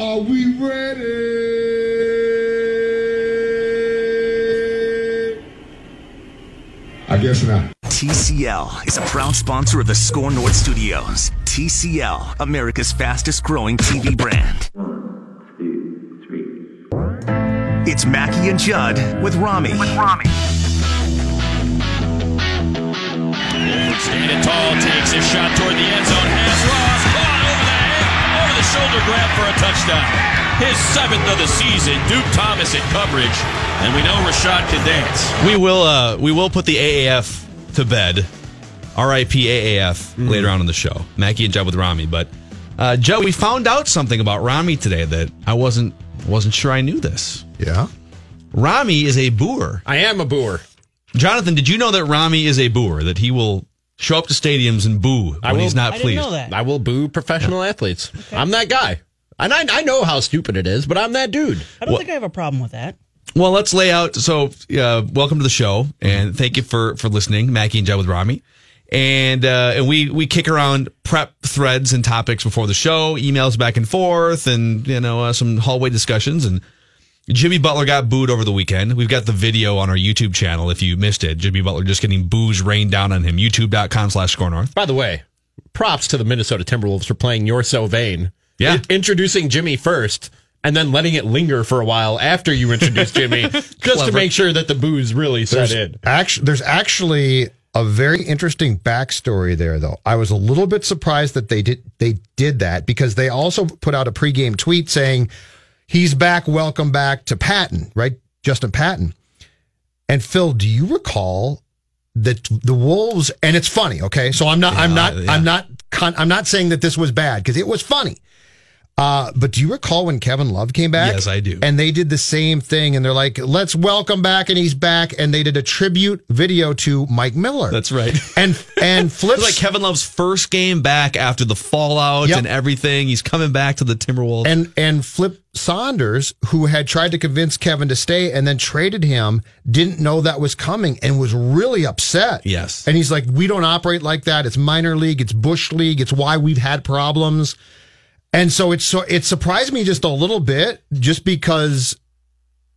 Are we ready? I guess not. TCL is a proud sponsor of the SKOR North Studios. TCL, America's fastest growing TV brand. One, two, three. It's Mackey and Judd with Rami. With Rami. Standing tall, takes a shot toward the end zone, has Ross shoulder grab for a touchdown. His seventh of the season, Duke Thomas in coverage, and we know Rashad can dance. We will uh, we will put the AAF to bed. R.I.P. AAF Mm-hmm. later on in the show. Mackey and Joe with Rami, but uh, Joe, we found out something about Rami today that I wasn't wasn't sure I knew this. Yeah. Rami is a boor. I am a boor. Jonathan, did you know that Rami is a boor? That he will show up to stadiums and boo when will- he's not I pleased. didn't know that. I will boo professional athletes. I'm that guy. And I, I know how stupid it is, but I'm that dude. I don't think I have a problem with that. Well, let's lay out. So, uh, welcome to the show, and thank you for for listening, Mackey and Joe with Rami. And uh, and we we kick around prep threads and topics before the show, emails back and forth, and you know uh, some hallway discussions. And Jimmy Butler got booed over the weekend. We've got the video on our YouTube channel if you missed it. Jimmy Butler just getting boos rained down on him. YouTube.com slash score north. By the way, props to the Minnesota Timberwolves for playing You're So Vain. Yeah. In- introducing Jimmy first and then letting it linger for a while after you introduce Jimmy, just to make sure that the boos really set There's in. actually, there's actually a very interesting backstory there, though. I was a little bit surprised that they did they did that because they also put out a pregame tweet saying he's back, welcome back to Patton, right? Justin Patton. And Phil, do you recall that the Wolves? And it's funny, okay? So I'm not, I'm not, yeah. I'm not, con- I'm not saying that this was bad because it was funny. Uh, but do you recall when Kevin Love came back? Yes, I do. And they did the same thing, and they're like, "Let's welcome back," and he's back, and they did a tribute video to Mike Miller. That's right. And and flips like Kevin Love's first game back after the fallout Yep. and everything. He's coming back to the Timberwolves. and and Flip Saunders, who had tried to convince Kevin to stay and then traded him, didn't know that was coming and was really upset. Yes. And he's like, "We don't operate like that. It's minor league. It's bush league. It's why we've had problems." And so it's so it surprised me just a little bit, just because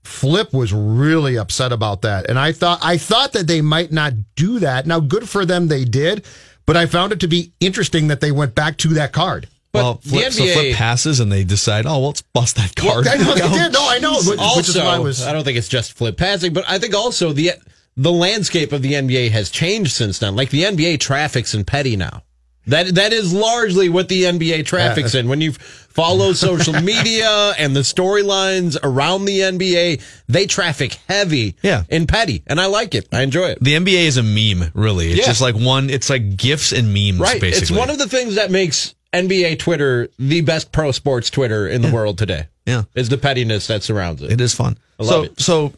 Flip was really upset about that. And I thought I thought that they might not do that. Now, good for them, they did. But I found it to be interesting that they went back to that card. well, the flip, so flip passes and they decide, oh, well, let's bust that card. I know they did. No, I know. Which, which is also, why I was. I don't think it's just flip passing, but I think also the the landscape of the NBA has changed since then. Like the NBA traffics in petty now. That that is largely what the NBA traffics in. When you follow social media and the storylines around the NBA, they traffic heavy Yeah. in petty, and I like it. I enjoy it. The NBA is a meme, really. It's Yeah. just like one. It's like gifs and memes, Right. basically. It's one of the things that makes NBA Twitter the best pro sports Twitter in the world today. Yeah. Is the pettiness that surrounds it. It is fun. I so, it. so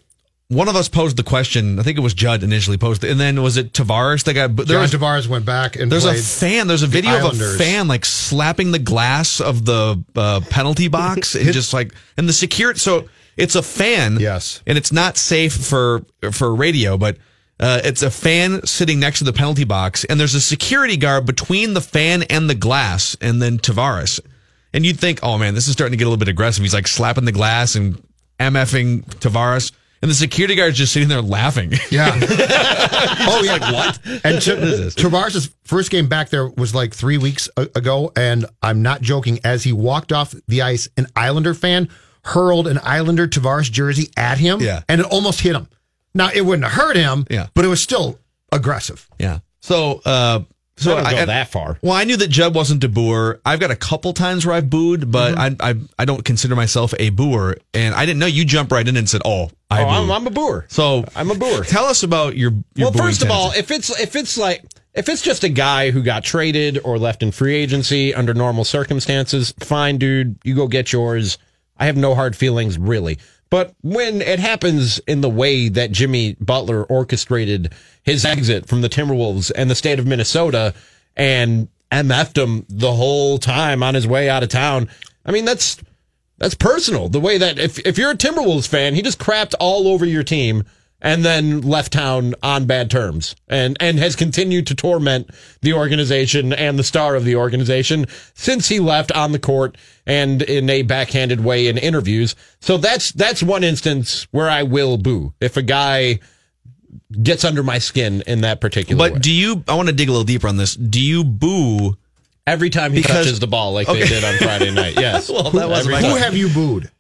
one of us posed the question. I think it was Judd initially posed, it, and then was it Tavares that got? There John was, Tavares went back and there's a fan. There's a video of a fan like slapping the glass of the uh, penalty box, and just like and the security. So it's a fan. Yes. and it's not safe for for radio, but. Uh, it's a fan sitting next to the penalty box, and there's a security guard between the fan and the glass, and then Tavares. And you'd think, oh man, this is starting to get a little bit aggressive. He's like slapping the glass and MFing Tavares. And the security guard's just sitting there laughing. Yeah. oh yeah. Like what? And T- Tavares' first game back there was like three weeks ago, and I'm not joking. As he walked off the ice, an Islander fan hurled an Islander Tavares jersey at him, Yeah. and it almost hit him. Now it wouldn't have hurt him, Yeah. but it was still aggressive. Yeah. So, uh, so I don't go I- that far. Well, I knew that Jeb wasn't a booer. I've got a couple times where I've booed, but mm-hmm. I, I I don't consider myself a booer, and I didn't know you jumped right in and said, "Oh, I Oh, boo." I'm, I'm a booer. so I'm a booer. Tell us about your, your well, first of all, if it's if it's like if it's just a guy who got traded or left in free agency under normal circumstances, fine, dude, you go get yours. I have no hard feelings, really. But when it happens in the way that Jimmy Butler orchestrated his exit from the Timberwolves and the state of Minnesota and MF'd him the whole time on his way out of town, I mean, that's that's personal. The way that if if you're a Timberwolves fan, he just crapped all over your team and then left town on bad terms and and has continued to torment the organization and the star of the organization since he left on the court and in a backhanded way in interviews. So that's that's one instance where I will boo if a guy gets under my skin in that particular way. but do you? I want to dig a little deeper on this. Do you boo? Every time he Because- touches the ball like they did on Friday night. Yes. Well, that was Every my- time. Who have you booed?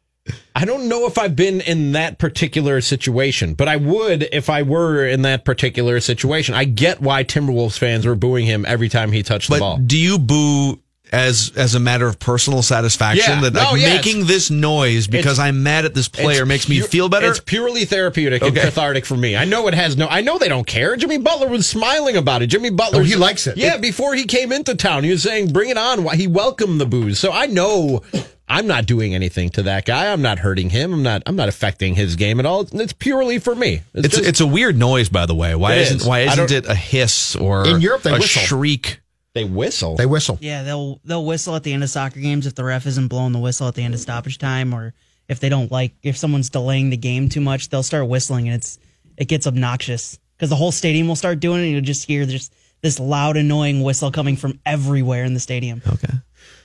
I don't know if I've been in that particular situation, but I would if I were in that particular situation. I get why Timberwolves fans were booing him every time he touched the ball. do you boo as as a matter of personal satisfaction Yeah. that No, like, oh, yeah, making this noise because I'm mad at this player It's makes me feel better? It's purely therapeutic and cathartic for me. I know it has no. I know they don't care. Jimmy Butler was smiling about it. Jimmy Butler, Oh, he likes it. Yeah, before he came into town, he was saying, "Bring it on." Why He welcomed the boos. So I know. I'm not doing anything to that guy. I'm not hurting him. I'm not. I'm not affecting his game at all. It's, it's purely for me. It's, It's just- it's a weird noise, by the way. Why It isn't is. why I isn't don't- it a hiss or In Europe, they a whistle. shriek? they whistle. They whistle. Yeah, they'll they'll whistle at the end of soccer games if the ref isn't blowing the whistle at the end of stoppage time, or if they don't like if someone's delaying the game too much, they'll start whistling and it's it gets obnoxious because the whole stadium will start doing it. and You'll just hear just this loud, annoying whistle coming from everywhere in the stadium. Okay,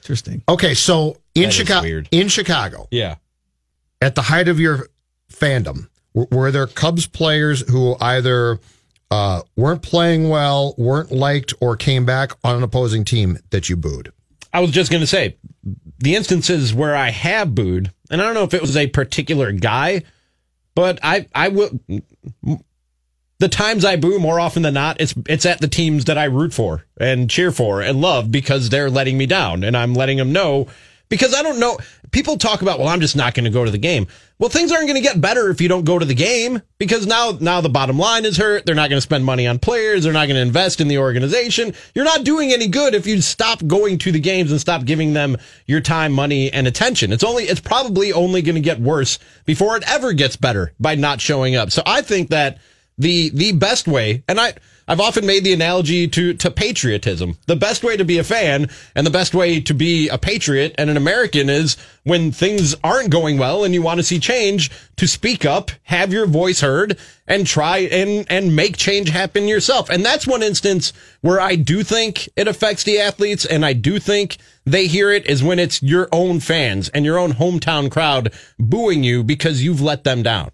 interesting. Okay, so in Chicago, in Chicago, yeah. at the height of your fandom, were, were there Cubs players who either uh, weren't playing well, weren't liked, or came back on an opposing team that you booed? I was just going to say the instances where I have booed, and I don't know if it was a particular guy, but I I will. The times I boo more often than not, it's it's at the teams that I root for and cheer for and love because they're letting me down, and I'm letting them know because I don't know. People talk about, well, I'm just not going to go to the game. Well, things aren't going to get better if you don't go to the game because now now the bottom line is hurt. They're not going to spend money on players. They're not going to invest in the organization. You're not doing any good if you stop going to the games and stop giving them your time, money, and attention. It's only it's probably only going to get worse before it ever gets better by not showing up. So I think that the the best way, and I I've often made the analogy to to patriotism. The best way to be a fan and the best way to be a patriot and an American is when things aren't going well and you want to see change to speak up, have your voice heard, and try and and make change happen yourself. And that's one instance where I do think it affects the athletes, and I do think they hear it is when it's your own fans and your own hometown crowd booing you because you've let them down.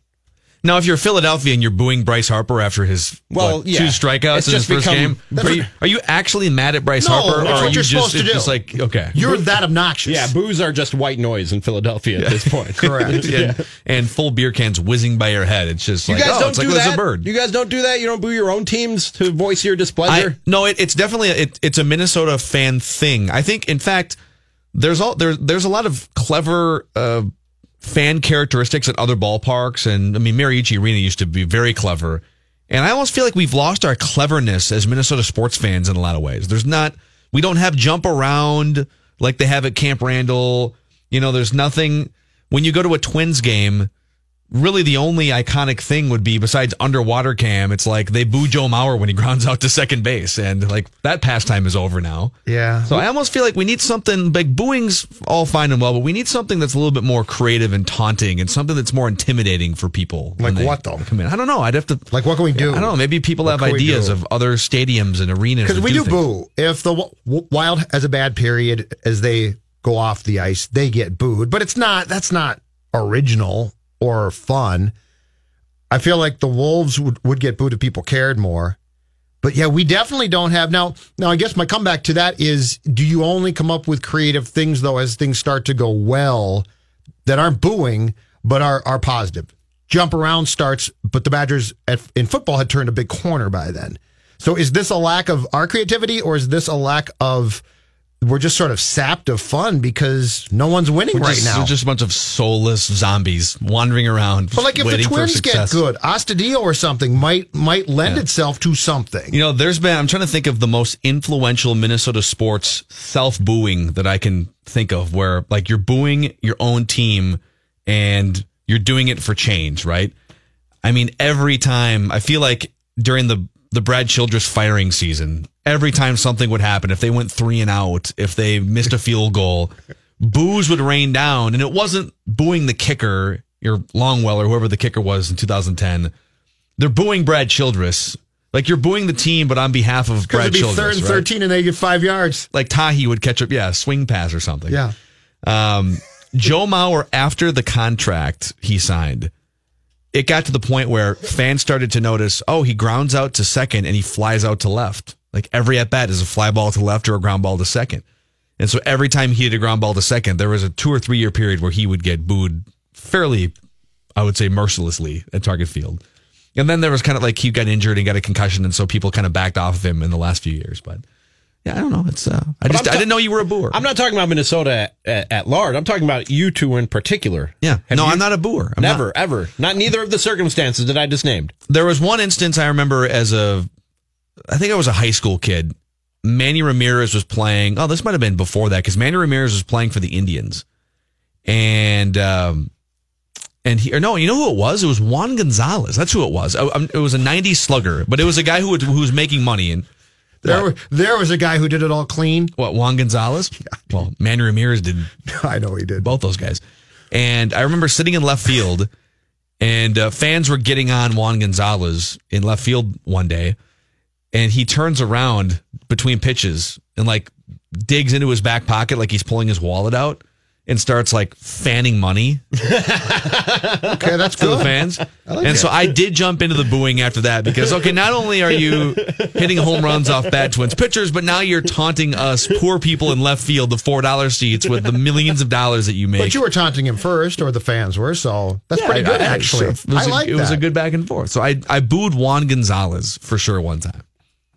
Now, if you're Philadelphia and you're booing Bryce Harper after his Well, what, yeah. two strikeouts It's in his first become- game, are you, are you actually mad at Bryce No, Harper, that's or what are you you're just supposed to it's do. just like okay, You're that obnoxious. Yeah, boos are just white noise in Philadelphia at this point. Correct. and, and full beer cans whizzing by your head? It's just You like guys oh, don't it's like do there's that. a bird. You guys don't do that. You don't boo your own teams to voice your I, displeasure. no, it, it's definitely a, it, it's a Minnesota fan thing. I think, in fact, there's all there, there's a lot of clever uh, fan characteristics at other ballparks, and I mean, Mariucci Arena used to be very clever, and I almost feel like we've lost our cleverness as Minnesota sports fans in a lot of ways. There's not, we don't have jump around like they have at Camp Randall. You know, there's nothing when you go to a Twins game really the only iconic thing would be besides underwater cam it's like they boo joe mauer when he grounds out to second base and like that pastime is over now Yeah. so i almost feel like we need something like booing's all fine and well but we need something that's a little bit more creative and taunting and something that's more intimidating for people Like what, though? come in i don't know i'd have to Like, what can we do? i don't know maybe people What have ideas of other stadiums and arenas Because we do things. boo. If the Wild has a bad period as they go off the ice, they get booed. But it's not. That's not original or fun. I feel like the Wolves would, would get booed if people cared more. But yeah, we definitely don't have now. Now, I guess my comeback to that is: Do you only come up with creative things though as things start to go well that aren't booing but are are positive? Jump around starts, but the Badgers at, in football had turned a big corner by then. So is this a lack of our creativity, or is this a lack of we're just sort of sapped of fun because no one's winning We're right just, now? we're just a bunch of soulless zombies wandering around. But like if the Twins get good, Astadio or something might might lend Yeah. itself to something. You know, there's been, I'm trying to think of the most influential Minnesota sports self booing that I can think of where like you're booing your own team and you're doing it for change, right? I mean, every time I feel like during the, the Brad Childress firing season, every time something would happen, if they went three and out, if they missed a field goal, boos would rain down. And it wasn't booing the kicker, Ryan Longwell or whoever the kicker was in 2010 they're booing Brad Childress. Like you're booing the team, but on behalf of Brad it'd be Childress. third and right? thirteen, and they get five yards. Like Tahi would catch up, yeah, swing pass or something. Yeah. Um, Joe Mauer, after the contract he signed, it got to the point where fans started to notice, oh, he grounds out to second and he flies out to left. Like every at bat is a fly ball to left or a ground ball to second. And so every time he hit a ground ball to second, there was a two or three year period where he would get booed fairly, I would say, mercilessly at Target Field. And then there was kind of like he got injured and got a concussion, and so people kind of backed off of him in the last few years. But yeah, I don't know. It's uh, I just I'm I didn't know you were a booer. I'm not talking about Minnesota at, at, at large. I'm talking about you two in particular. Yeah. Have no, you- I'm not a booer. I'm never, not. ever. Not neither of the circumstances that I just named. There was one instance I remember as a, I think I was a high school kid. Manny Ramirez was playing. Oh, this might have been before that because Manny Ramirez was playing for the Indians, and um, and he or no, you know who it was? It was Juan Gonzalez. That's who it was. Oh, um, It was a '90s slugger, but it was a guy who would, who was making money. And There, were- there was a guy who did it all clean. what Juan Gonzalez? Well, Manny Ramirez did I know he did. both those guys. And I remember sitting in left field, and uh, fans were getting on Juan Gonzalez in left field one day, and he turns around between pitches and like digs into his back pocket like he's pulling his wallet out and starts like fanning money Okay, that's to the good. fans. and so I did jump into the booing after that because okay, not only are you hitting home runs off bad Twins pitchers, but now you're taunting us poor people in left field, the four dollar seats with the millions of dollars that you make. But you were taunting him first, or the fans were, so that's Yeah, pretty I- good, I- actually. It was, I a, like it was a good back and forth. So I I booed Juan Gonzalez for sure one time.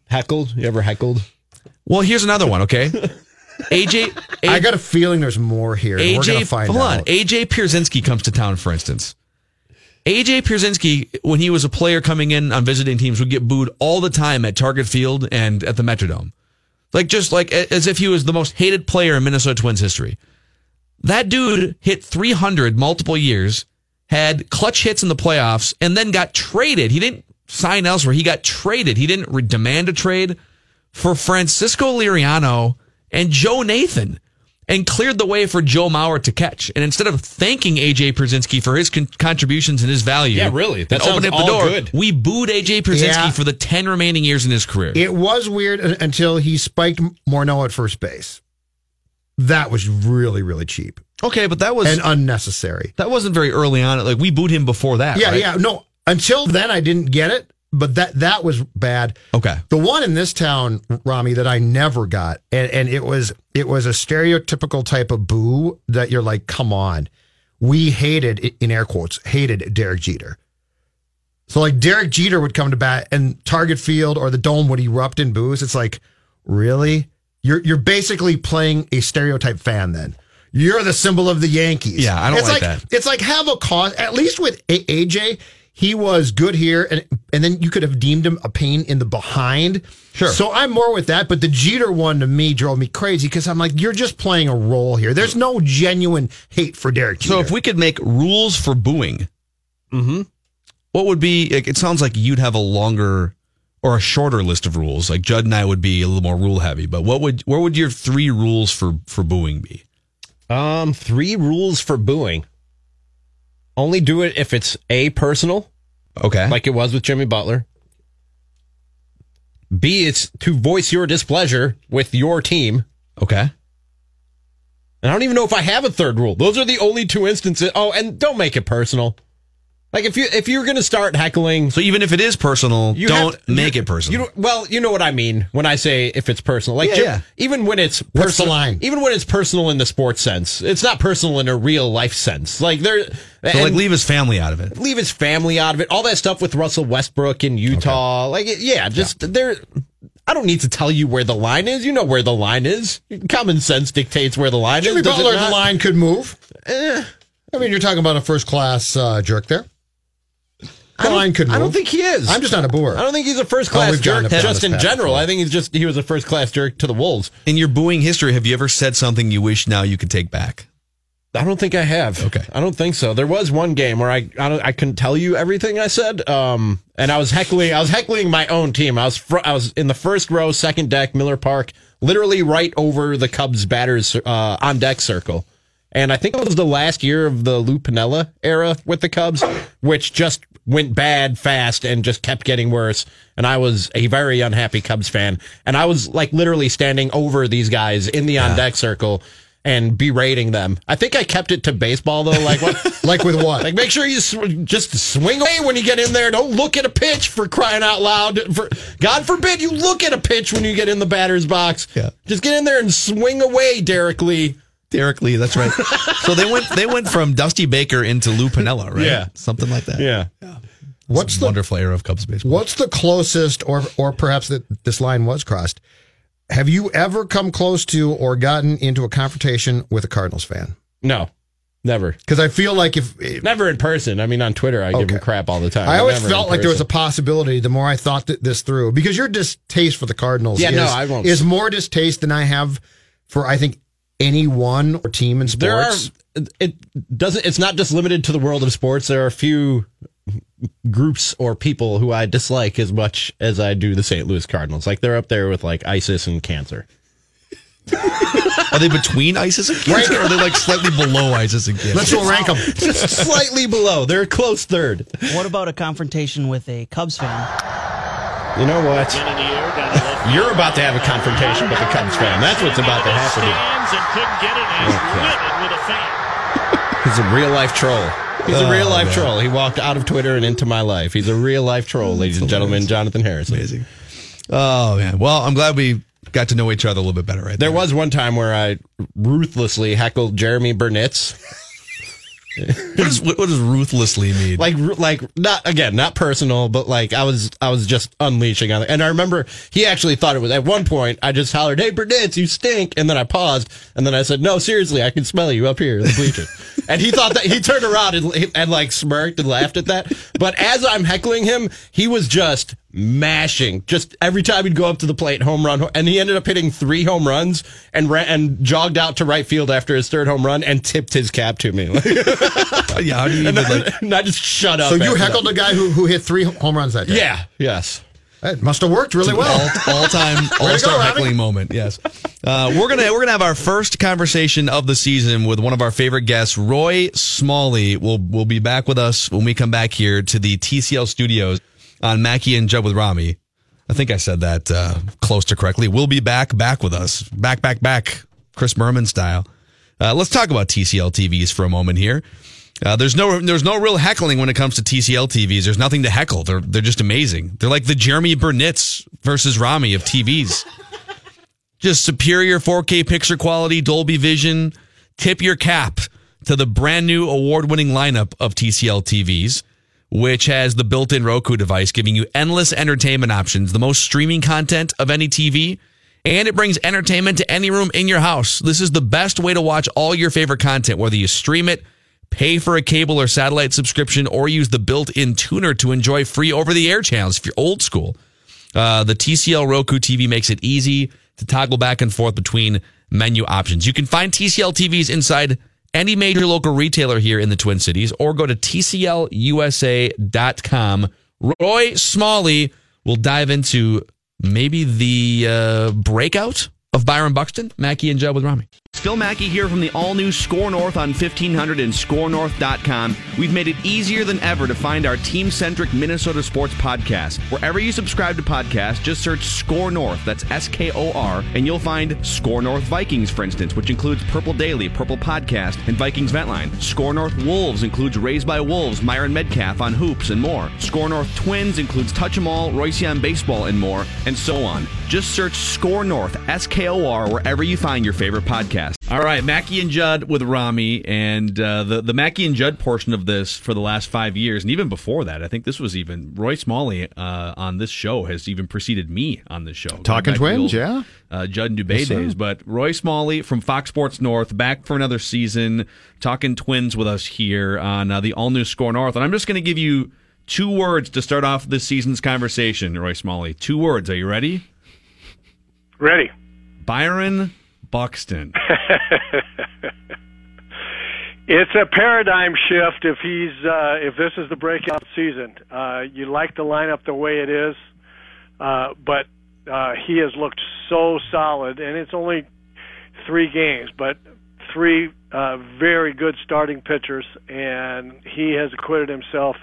Heckled? You ever heckled? Well, here's another one. Okay, AJ. I got a feeling there's more here. and we're AJ. gonna find hold on. AJ Pierzynski comes to town, for instance. AJ Pierzynski, when he was a player coming in on visiting teams, would get booed all the time at Target Field and at the Metrodome, like just like as if he was the most hated player in Minnesota Twins history. That dude hit 300 multiple years, had clutch hits in the playoffs, and then got traded. He didn't sign elsewhere. He got traded. He didn't re- demand a trade for Francisco Liriano and Joe Nathan and cleared the way for Joe Mauer to catch. And instead of thanking AJ Pierzynski for his con- contributions and his value, Yeah, really. That and opening up the door, good. we booed AJ Pierzynski Yeah. for the 10 remaining years in his career. It was weird until he spiked Morneau at first base. That was really, really cheap okay, but that was and unnecessary. that wasn't very early on. Like we booed him before that. Yeah, right? yeah. No, until then I didn't get it, but that that was bad. Okay. The one in this town, Rami, that I never got, and, and it was it was a stereotypical type of boo that you're like, come on. We hated in air quotes, hated Derek Jeter. So like Derek Jeter would come to bat and Target Field or the dome would erupt in boos. It's like, really? You're you're basically playing a stereotype fan then. You're the symbol of the Yankees. Yeah, I don't it's like that. It's like have a cause. At least with a- AJ, he was good here, and and then you could have deemed him a pain in the behind. Sure. So I'm more with that, but the Jeter one to me drove me crazy because I'm like, you're just playing a role here. There's no genuine hate for Derek Jeter. So if we could make rules for booing, Mm-hmm. what would be? Like, it sounds like you'd have a longer or a shorter list of rules. Like Judd and I would be a little more rule heavy. But what would what would your three rules for for booing be? Um, three rules for booing. Only do it if it's A, personal, Okay. like it was with Jimmy Butler. B, it's to voice your displeasure with your team. okay. And I don't even know if I have a third rule. Those are the only two instances. Oh, and don't make it personal. Like if you if you're going to start heckling, So even if it is personal, You don't have- make you- it personal. You well, you know what I mean when I say if it's personal. Like Yeah, yeah. even when it's personal, line? even when it's personal in the sports sense, it's not personal in a real life sense. Like there, so like leave his family out of it. leave his family out of it. All that stuff with Russell Westbrook in Utah, like yeah, just there. I don't need to tell you where the line is. You know where the line is. Common sense dictates where the line Jimmy is. it Butler, the line could move. I mean, you're talking about a first class uh, jerk there. The I don't- could move. I don't think he is. I'm just not a boor. I don't think he's a first Oh, class we've jerk just in general. I think he's just he was a first class jerk to the Wolves. In your booing history, have you ever said something you wish now you could take back? I don't think I have. Okay. I don't think so. There was one game where I I, don't, I couldn't tell you everything I said. Um, and I was heckling. I was heckling my own team. I was fr- I was in the first row, second deck, Miller Park, literally right over the Cubs batters uh, on deck circle. And I think it was the last year of the Lou Piniella era with the Cubs, which just went bad fast and just kept getting worse. And I was a very unhappy Cubs fan. And I was like literally standing over these guys in the on deck circle and berating them. I think I kept it to baseball though. Like what? Like with what? Like make sure you sw- just swing away when you get in there. Don't look at a pitch for crying out loud. For God forbid you look at a pitch when you get in the batter's box. Yeah. Just get in there and swing away, Derrek Lee. Derrek Lee, that's right. so they went they went from Dusty Baker into Lou Piniella, right? Yeah. something like that. Yeah. what's It's the wonderful era of Cubs baseball. what's the closest, or or perhaps that this line was crossed? Have you ever come close to or gotten into a confrontation with a Cardinals fan? No. Never. Because I feel like if Never in person. I mean, on Twitter, I give Okay. him crap all the time. I always felt like there was a possibility. The more I thought th- this through, because your distaste for the Cardinals, Yeah, is, no, I won't- is more distaste than I have for I think any one or team in sports? There are. sports. It doesn't. It's not just limited to the world of sports. There are a few groups or people who I dislike as much as I do the St. Louis Cardinals. Like they're up there with like ISIS and cancer. Are they between ISIS and cancer? or are they like slightly below ISIS and cancer? Let's go rank them. Just slightly below. They're a close third. What about a confrontation with a Cubs fan? You know what? In the air, down the left You're about to have a confrontation with the Cubs fan. That's what's about to happen. here. stands and couldn't get it. and He's oh, Okay. a. He's a real life troll. He's a Oh, real life man. troll. He walked out of Twitter and into my life. He's a real life troll, ladies and gentlemen. Jonathan Harrison. Amazing. Oh man. Well, I'm glad we got to know each other a little bit better right There there. was one time where I ruthlessly heckled Jeromy Burnitz. What does, what does ruthlessly mean? like like not again not personal but like i was i was just unleashing on it. And i remember he actually thought it was at one point i just hollered hey Burnitz, you stink. And then i paused and then i said no seriously i can smell you up here in the bleachers. And he thought that he turned around and, and like smirked and laughed at that. But as i'm heckling him he was just mashing just every time he'd go up to the plate home run and he ended up hitting three home runs and ran and jogged out to right field after his third home run and tipped his cap to me yeah, how do you even like? and I just shut up. So you heckled that. a guy who, who hit three home runs that day. Yeah. Yes. It must have worked really well. all, all time all star heckling moment. Yes, uh, we're gonna we're gonna have our first conversation of the season with one of our favorite guests, Roy Smalley. will will be back with us when we come back here to the TCL studios on Mackey and Judd with Rami. I think I said that uh, close to correctly. We'll be back back with us, back back back, Chris Berman style. Uh, let's talk about TCL TVs for a moment here. Uh, there's no there's no real heckling when it comes to TCL TVs. There's nothing to heckle. They're they're just amazing. They're like the Jeromy Burnitz versus Rami of TVs. just superior 4K picture quality, Dolby Vision. Tip your cap to the brand new award-winning lineup of TCL TVs, which has the built-in Roku device giving you endless entertainment options, the most streaming content of any TV, and it brings entertainment to any room in your house. This is the best way to watch all your favorite content, whether you stream it, pay for a cable or satellite subscription, or use the built-in tuner to enjoy free over-the-air channels if you're old school. Uh, the TCL Roku TV makes it easy to toggle back and forth between menu options. You can find TCL TVs inside any major local retailer here in the Twin Cities or go to TCLUSA.com. Roy Smalley will dive into maybe the uh, breakout of Byron Buxton, Mackey and Judd with Rami. Phil Mackey here from the all new SKOR North on 1500 and skornorth.com. We've made it easier than ever to find our team centric Minnesota sports podcast. Wherever you subscribe to podcasts, just search SKOR North, that's S K O R, and you'll find SKOR North Vikings, for instance, which includes Purple Daily, Purple Podcast, and Vikings Ventline. SKOR North Wolves includes Raised by Wolves, Myron Medcalf on hoops, and more. SKOR North Twins includes Touch 'em All, Royce on Baseball, and more, and so on. Just search SKOR North, S K O R, wherever you find your favorite podcast. All right, Mackey and Judd with Rami, and uh, the the Mackey and Judd portion of this for the last five years, and even before that, I think this was even Roy Smalley uh, on this show has even preceded me on this show. Talking back to the Twins, old, yeah. uh, Judd and Dubé Yes, sir. days. But Roy Smalley from Fox Sports North back for another season, talking Twins with us here on uh, the all new SKOR North, and I'm just going to give you two words to start off this season's conversation. Roy Smalley, two words. Are you ready? Ready. Byron Buxton. It's a paradigm shift if he's uh, if this is the breakout season. Uh, you like the lineup the way it is, uh, but uh, he has looked so solid, and it's only three games, but three uh, very good starting pitchers, and he has acquitted himself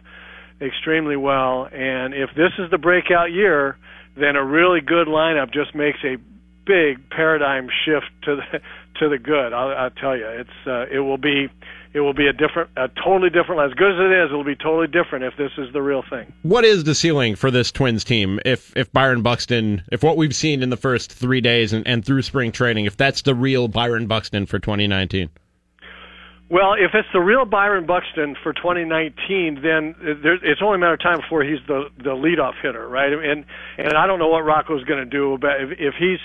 extremely well. And if this is the breakout year, then a really good lineup just makes a big paradigm shift to the to the good. I'll, I'll tell you, it's uh, it will be it will be a different, a totally different. As good as it is, it will be totally different if this is the real thing. What is the ceiling for this Twins team? If if Byron Buxton, if what we've seen in the first three days and, and through spring training, if that's the real Byron Buxton for 2019. Well, if it's the real Byron Buxton for 2019, then there, it's only a matter of time before he's the the leadoff hitter, right? And and I don't know what Rocco's going to do, but if, if he's,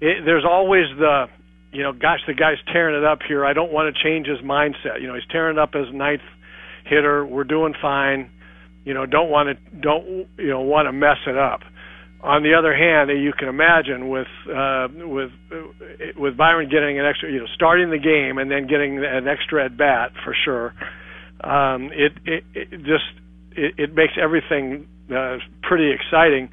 it, there's always the, you know, gosh, the guy's tearing it up here. I don't want to change his mindset. You know, he's tearing up as ninth hitter. We're doing fine. You know, don't want to don't you know want to mess it up. On the other hand, you can imagine with uh, with uh, with Byron getting an extra, you know, starting the game and then getting an extra at bat for sure. Um, it, it it just it, it makes everything uh, pretty exciting.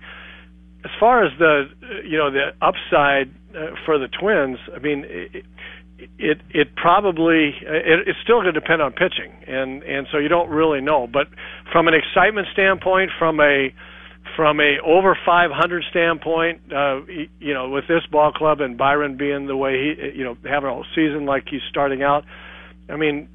As far as the you know the upside uh, for the Twins, I mean. It, it it probably it, it's still going to depend on pitching and and so you don't really know but from an excitement standpoint from a from a over 500 standpoint, uh, you know, with this ball club and Byron being the way he, you know, having a whole season like he's starting out, I mean,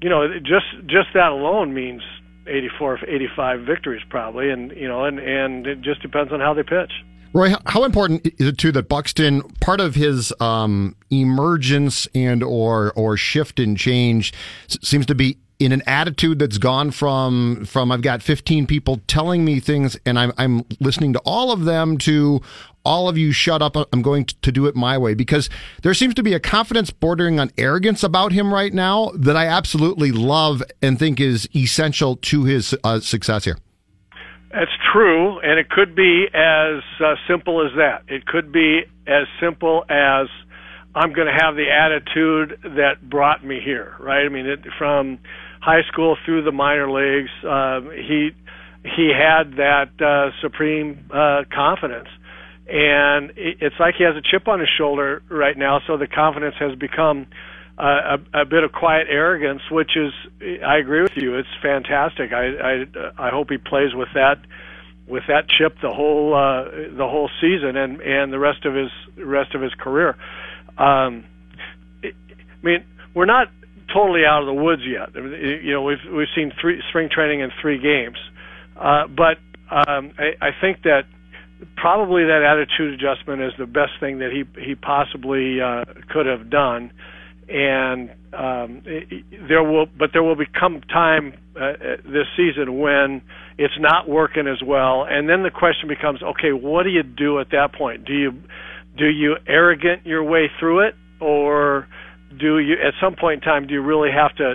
you know, just just that alone means 84, 85 victories probably, and you know, and and it just depends on how they pitch. Roy, how important is it too that Buxton part of his um, emergence and or or shift and change seems to be in an attitude that's gone from from I've got 15 people telling me things and I'm I'm listening to all of them to all of you shut up I'm going to do it my way because there seems to be a confidence bordering on arrogance about him right now that I absolutely love and think is essential to his uh, success here. That's true, and it could be as uh, simple as that. It could be as simple as I'm going to have the attitude that brought me here, right? I mean, it, from high school through the minor leagues, um, he he had that uh, supreme uh, confidence, and it's like he has a chip on his shoulder right now. So the confidence has become uh, a, a bit of quiet arrogance, which is, I agree with you. It's fantastic. I I, I hope he plays with that with that chip the whole uh, the whole season and and the rest of his rest of his career. Um, I mean, we're not totally out of the woods yet. You know, we've we've seen three spring training in three games, uh, but um, I, I think that probably that attitude adjustment is the best thing that he he possibly uh, could have done, and um, it, there will but there will become time uh, uh, this season when it's not working as well, and then the question becomes, okay, what do you do at that point? Do you do you arrogant your way through it, or do you at some point in time do you really have to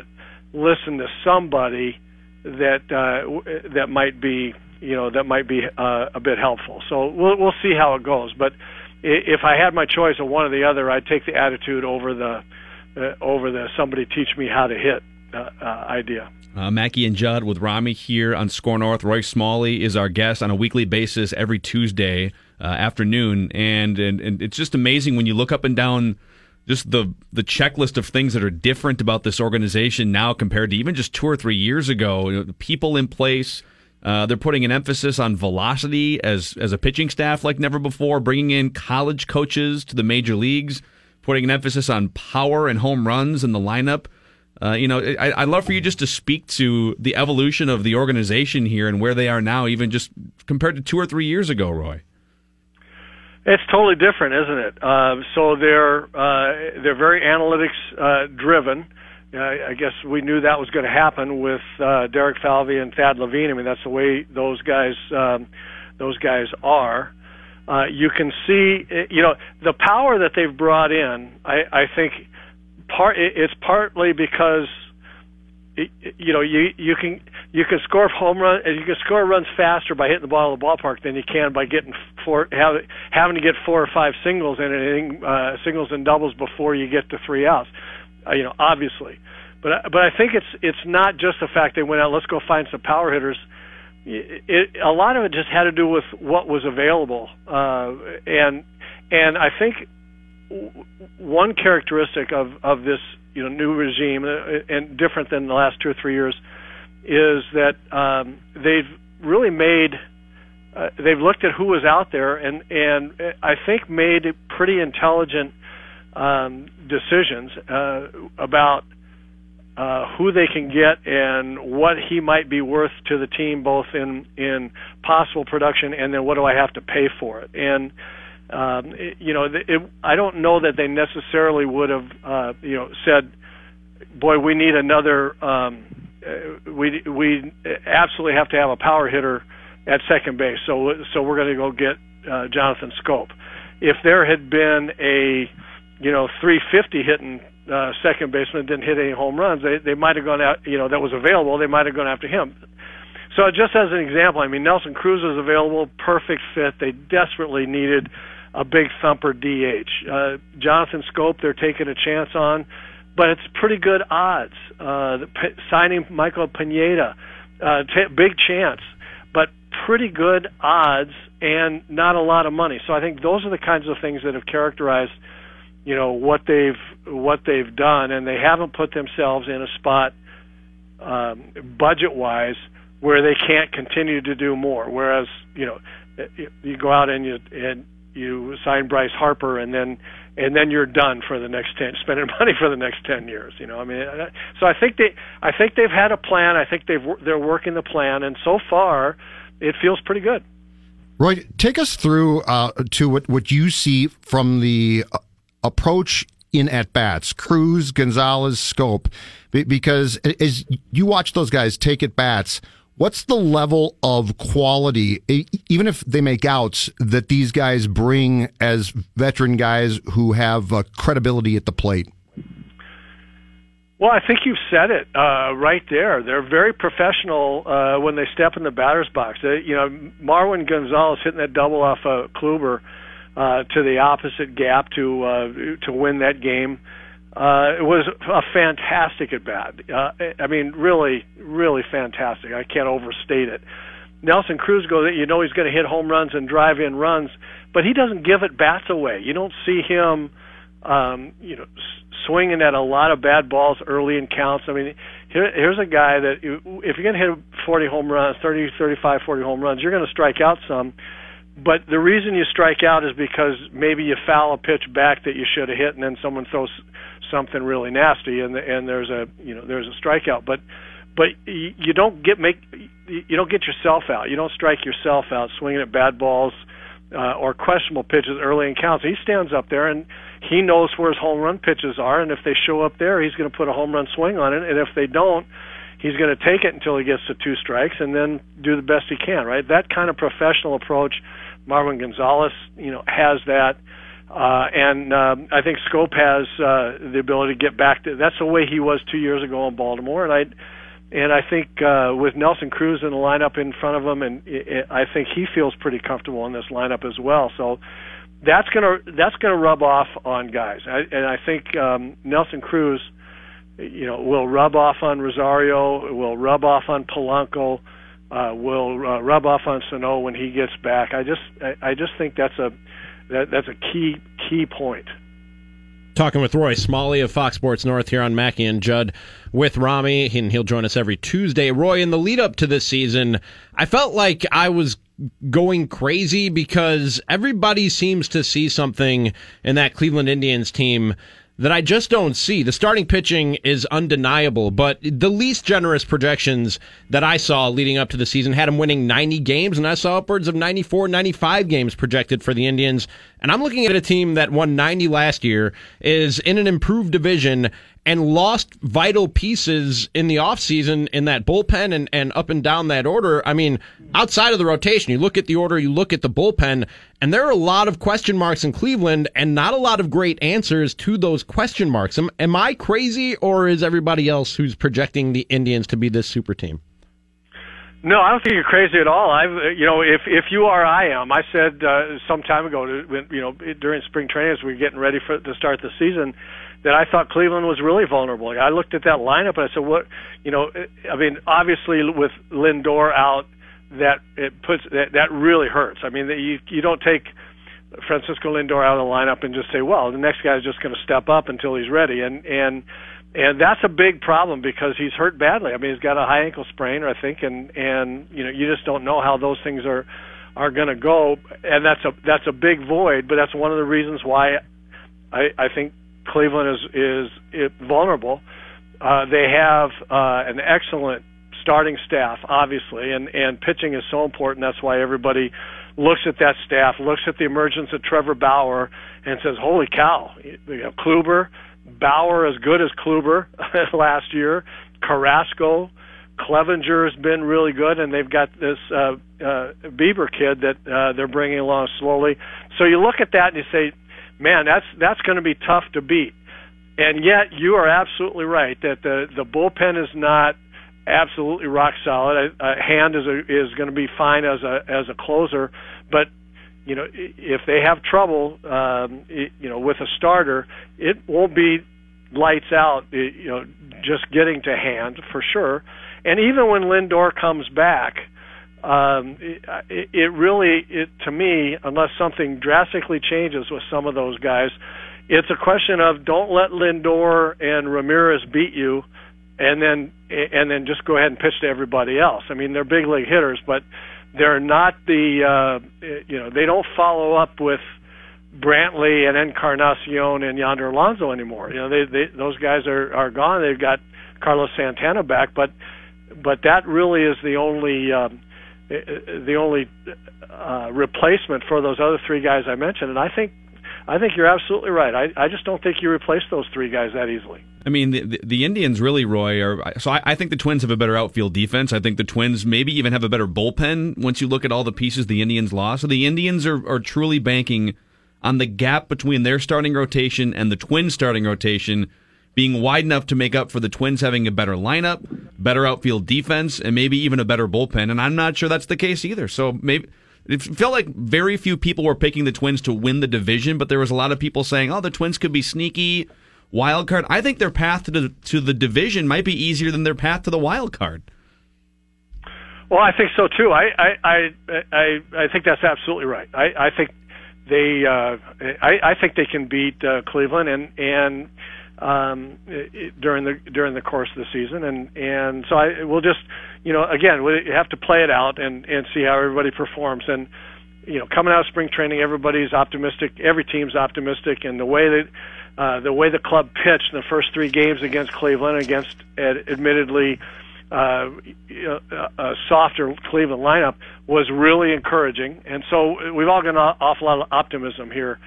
listen to somebody that uh, that might be you know that might be uh, a bit helpful. So we'll we'll see how it goes. But if I had my choice of one or the other, I'd take the attitude over the uh, over the somebody teach me how to hit uh, uh, idea. Uh, Mackey and Judd with Rami here on SKOR North. Roy Smalley is our guest on a weekly basis every Tuesday uh, afternoon, and, and and it's just amazing when you look up and down just the the checklist of things that are different about this organization now compared to even just two or three years ago. You know, people in place. Uh, they're putting an emphasis on velocity as as a pitching staff like never before, bringing in college coaches to the major leagues, putting an emphasis on power and home runs in the lineup. Uh, you know, I, I'd love for you just to speak to the evolution of the organization here and where they are now, even just compared to two or three years ago, Roy. It's totally different, isn't it? Uh, so they're uh, they're very analytics uh, driven. I guess we knew that was going to happen with uh, Derek Falvey and Thad Levine. I mean, that's the way those guys um, those guys are. Uh, you can see, you know, the power that they've brought in. I, I think part it's partly because you know you you can you can score home run you can score runs faster by hitting the ball in the ballpark than you can by getting four have, having to get four or five singles and uh, singles and doubles before you get to three outs. Uh, you know, obviously, but but I think it's it's not just the fact they went out. Let's go find some power hitters. It, it, a lot of it just had to do with what was available, uh, and and I think one characteristic of of this you know new regime uh, and different than the last two or three years is that um, they've really made uh, they've looked at who was out there and and I think made pretty intelligent um, decisions uh, about uh, who they can get and what he might be worth to the team, both in in possible production and then what do I have to pay for it and um, it, you know, it, I don't know that they necessarily would have, uh, you know, said, "Boy, we need another. Um, uh, we we absolutely have to have a power hitter at second base. So so we're going to go get uh, Jonathan Schoop." If there had been a, you know, 350 hitting uh, second baseman didn't hit any home runs, they they might have gone out. You know, that was available. They might have gone after him. So just as an example, I mean, Nelson Cruz was available, perfect fit. They desperately needed a big thumper DH. Uh, Jonathan Schoop, they're taking a chance on, but it's pretty good odds. Uh, the, p- signing Michael Pineda, uh, t- big chance, but pretty good odds and not a lot of money. So I think those are the kinds of things that have characterized, you know, what they've what they've done, and they haven't put themselves in a spot um, budget wise where they can't continue to do more. Whereas, you know, you go out and you and you sign Bryce Harper and then and then you're done for the next 10 spending money for the next 10 years you know? I mean so i think they i think they've had a plan. I think they've they're working the plan and so far it feels pretty good. Roy take us through uh, to what what you see from the uh, approach in at bats cruz gonzalez Schoop, because as you watch those guys take at bats What's the level of quality, even if they make outs, that these guys bring as veteran guys who have uh, credibility at the plate? Well, I think you've said it uh, right there. They're very professional uh, when they step in the batter's box. They, you know, Marwin Gonzalez hitting that double off of Kluber uh, to the opposite gap to uh, to win that game. Uh, it was a fantastic at bat. Uh, I mean, really, really fantastic. I can't overstate it. Nelson Cruz goes, you know, he's going to hit home runs and drive in runs, but he doesn't give it bats away. You don't see him, um, you know, swinging at a lot of bad balls early in counts. I mean, here, here's a guy that if you're going to hit 40 home runs, 30, 35, 40 home runs, you're going to strike out some. But the reason you strike out is because maybe you foul a pitch back that you should have hit, and then someone throws something really nasty, and and there's a you know there's a strikeout. But but you don't get make you don't get yourself out. You don't strike yourself out swinging at bad balls uh, or questionable pitches early in counts. He stands up there and he knows where his home run pitches are, and if they show up there, he's going to put a home run swing on it. And if they don't, he's going to take it until he gets to two strikes and then do the best he can. Right? That kind of professional approach. Marwin Gonzalez, you know, has that. Uh, and um, I think Schoop has uh, the ability to get back to. That's the way he was two years ago in Baltimore, and I and I think uh, with Nelson Cruz in the lineup in front of him, and it, it, I think he feels pretty comfortable in this lineup as well. So that's gonna that's gonna rub off on guys, I, and I think um, Nelson Cruz, you know, will rub off on Rosario, will rub off on Polanco, uh, will uh, rub off on Sano when he gets back. I just I, I just think that's a that, that's a key key point. Talking with Roy Smalley of Fox Sports North here on Mackey and Judd with Rami, and he'll join us every Tuesday. Roy, in the lead up to this season, I felt like I was going crazy because everybody seems to see something in that Cleveland Indians team that I just don't see. The starting pitching is undeniable, but the least generous projections that I saw leading up to the season had him winning 90 games, and I saw upwards of 94, 95 games projected for the Indians. And I'm looking at a team that won 90 last year, is in an improved division, and lost vital pieces in the offseason in that bullpen and, and up and down that order. I mean, outside of the rotation, you look at the order, you look at the bullpen, and there are a lot of question marks in Cleveland and not a lot of great answers to those question marks. Am, am I crazy or is everybody else who's projecting the Indians to be this super team? No, I don't think you're crazy at all. I've, you know, if if you are, I am. I said uh, some time ago, you know, during spring training as we were getting ready for to start the season, that I thought Cleveland was really vulnerable. I looked at that lineup and I said, "What? You know, I mean, obviously with Lindor out, that it puts that that really hurts. I mean, you you don't take Francisco Lindor out of the lineup and just say, "Well, the next guy's just going to step up until he's ready," and and and that's a big problem because he's hurt badly. I mean, he's got a high ankle sprain, I think, and and you know, you just don't know how those things are are going to go, and that's a that's a big void. But that's one of the reasons why I I think Cleveland is is, is vulnerable. Uh, they have uh, an excellent starting staff, obviously, and and pitching is so important. That's why everybody looks at that staff, looks at the emergence of Trevor Bauer, and says, "Holy cow!" You know, Kluber, Bauer as good as Kluber last year, Carrasco. Clevinger has been really good, and they've got this uh, uh, Bieber kid that uh, they're bringing along slowly. So you look at that and you say, man, that's that's going to be tough to beat. And yet, you are absolutely right that the the bullpen is not absolutely rock solid. A, a Hand is a, is going to be fine as a as a closer, but you know if they have trouble, um, it, you know with a starter, it won't be lights out. You know, just getting to Hand for sure. And even when Lindor comes back, um, it, it really, it, to me, unless something drastically changes with some of those guys, it's a question of don't let Lindor and Ramirez beat you, and then and then just go ahead and pitch to everybody else. I mean, they're big league hitters, but they're not the uh, you know they don't follow up with Brantley and Encarnacion and Yonder Alonso anymore. You know, they, they those guys are are gone. They've got Carlos Santana back, but but that really is the only. Um, the only uh, replacement for those other three guys I mentioned, and I think I think you're absolutely right. I, I just don't think you replace those three guys that easily. I mean, the, the, the Indians really, Roy, are. So I, I, think the Twins have a better outfield defense. I think the Twins maybe even have a better bullpen once you look at all the pieces the Indians lost. So the Indians are, are truly banking on the gap between their starting rotation and the Twins starting rotation being wide enough to make up for the Twins having a better lineup, better outfield defense, and maybe even a better bullpen. And I'm not sure that's the case either. So maybe it felt like very few people were picking the Twins to win the division, but there was a lot of people saying, "Oh, the Twins could be sneaky wild card." I think their path to the, to the division might be easier than their path to the wild card. Well, I think so too. I I I I, I think that's absolutely right. I I think they uh, I I think they can beat uh, Cleveland and and um, during the during the course of the season, and and so I will just you know again we have to play it out and and see how everybody performs. And you know coming out of spring training everybody's optimistic every team's optimistic. And the way that uh, the way the club pitched in the first three games against Cleveland against ad, admittedly uh, a softer Cleveland lineup was really encouraging. And so we've all got an awful lot of optimism here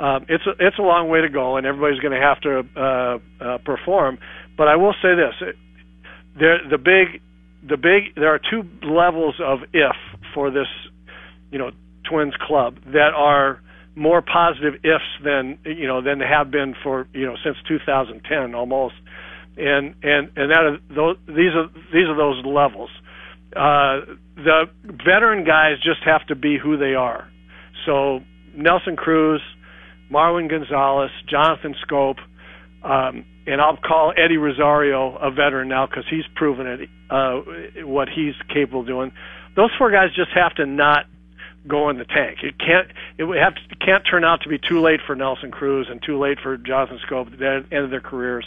um, it's a, it's a long way to go, and everybody's going to have to uh, uh, perform. But I will say this: there, the big, the big, there are two levels of if for this, you know, Twins club that are more positive ifs than you know than they have been for you know since 2010 almost, and and and that are those these are these are those levels. Uh, the veteran guys just have to be who they are. So Nelson Cruz Marwin Gonzalez, Jonathan Schoop, um, and I'll call Eddie Rosario a veteran now because he's proven it, uh, what he's capable of doing. Those four guys just have to not go in the tank. It can't it would have to, can't turn out to be too late for Nelson Cruz and too late for Jonathan Schoop at the end of their careers.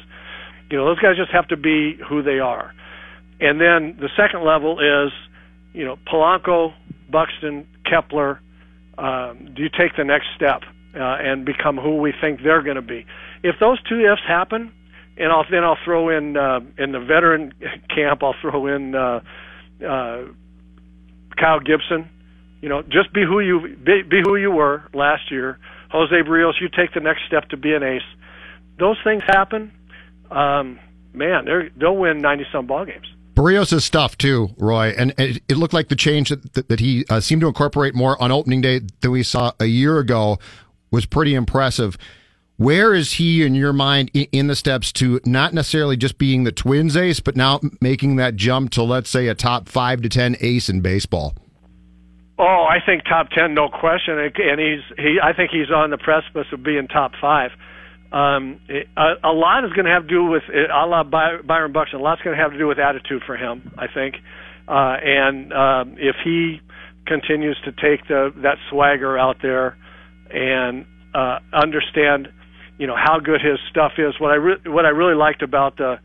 You know, those guys just have to be who they are. And then the second level is, you know, Polanco, Buxton, Kepler. Um, do you take the next step uh, and become who we think they're going to be? If those two ifs happen, and I'll, then I'll throw in uh, in the veteran camp, I'll throw in uh, uh, Kyle Gibson. You know, just be who you be, be who you were last year. Jose Berrios, you take the next step to be an ace. Those things happen. Um, man, they'll win ninety some ball games. Berrios' stuff too, Roy, and it, it looked like the change that, that, that he uh, seemed to incorporate more on opening day than we saw a year ago was pretty impressive. Where is he in your mind in, the steps to not necessarily just being the Twins ace, but now making that jump to let's say a top five to ten ace in baseball? Oh, I think top ten, no question, and he's he. I think he's on the precipice of being top five. Um, a, lot is going to have to do with a la Byron Buxton. A lot's going to have to do with attitude for him, I think. Uh, and uh, if he continues to take the that swagger out there and uh, understand, you know, how good his stuff is. What I re- what I really liked about the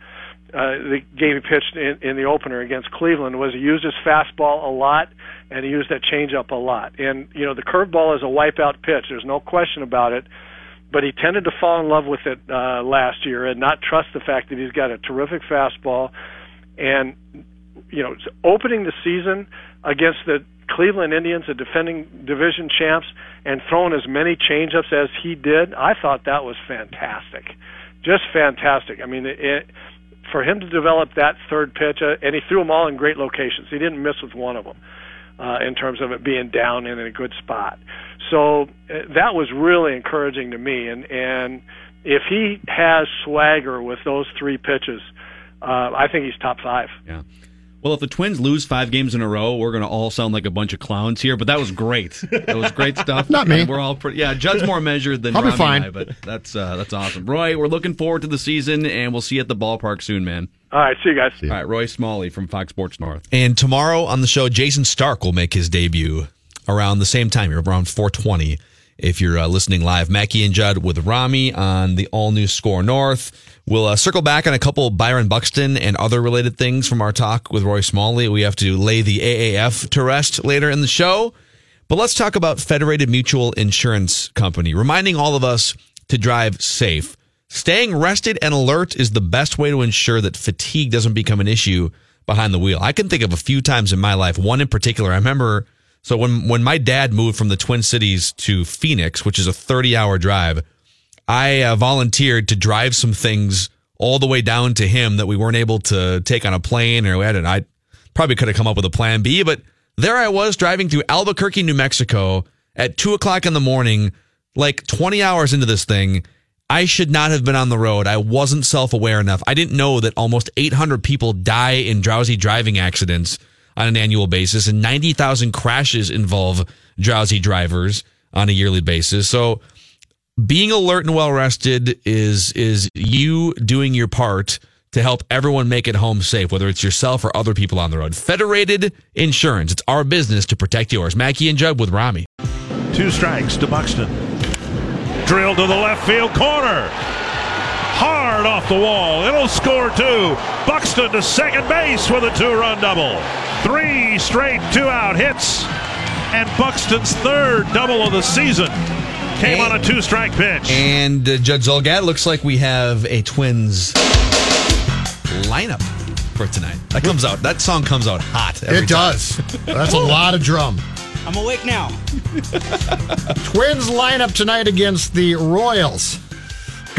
uh, the game he pitched in, in the opener against Cleveland was he used his fastball a lot and he used that changeup a lot. And you know, the curveball is a wipeout pitch. There's no question about it but he tended to fall in love with it uh, last year and not trust the fact that he's got a terrific fastball. And you know, opening the season against the Cleveland Indians, the defending division champs, and throwing as many changeups as he did, I thought that was fantastic, just fantastic. I mean, it, it, for him to develop that third pitch, uh, and he threw them all in great locations. He didn't miss with one of them uh, in terms of it being down and in a good spot. So uh, that was really encouraging to me. And and if he has swagger with those three pitches, uh, I think he's top five. Yeah. Well, if the Twins lose five games in a row, we're going to all sound like a bunch of clowns here. But that was great. That was great stuff. Not me. And we're all pretty. Yeah, Judd's more measured than I'll be fine. and I, but that's uh, that's awesome. Roy, we're looking forward to the season, and we'll see you at the ballpark soon, man. All right, see you guys. All right, Roy Smalley from Fox Sports North. And tomorrow on the show, Jayson Stark will make his debut around the same time, here, around 420. If you're uh, listening live, Mackey and Judd with Rami on the all new SKOR North. We'll uh, circle back on a couple Byron Buxton and other related things from our talk with Roy Smalley. We have to lay the AAF to rest later in the show. But let's talk about Federated Mutual Insurance Company, reminding all of us to drive safe. Staying rested and alert is the best way to ensure that fatigue doesn't become an issue behind the wheel. I can think of a few times in my life, one in particular. I remember so when when my dad moved from the Twin Cities to Phoenix, which is a 30-hour drive, I uh, volunteered to drive some things all the way down to him that we weren't able to take on a plane or we had I probably could have come up with a plan B, but there I was driving through Albuquerque, New Mexico at two o'clock in the morning, like 20 hours into this thing. I should not have been on the road. I wasn't self aware enough. I didn't know that almost 800 people die in drowsy driving accidents on an annual basis and 90,000 crashes involve drowsy drivers on a yearly basis. So being alert and well rested is is you doing your part to help everyone make it home safe, whether it's yourself or other people on the road. Federated Insurance. It's our business to protect yours. Mackey and Judd with Rami. Two strikes to Buxton. Drill to the left field corner. Hard off the wall. It'll score two. Buxton to second base with a two run double. Three straight two out hits. And Buxton's third double of the season came on a two strike pitch. And uh, Judd Zulgad looks like we have a Twins lineup for tonight. That comes out. That song comes out hot. every It time. does. That's a lot of drum. I'm awake now. Twins lineup tonight against the Royals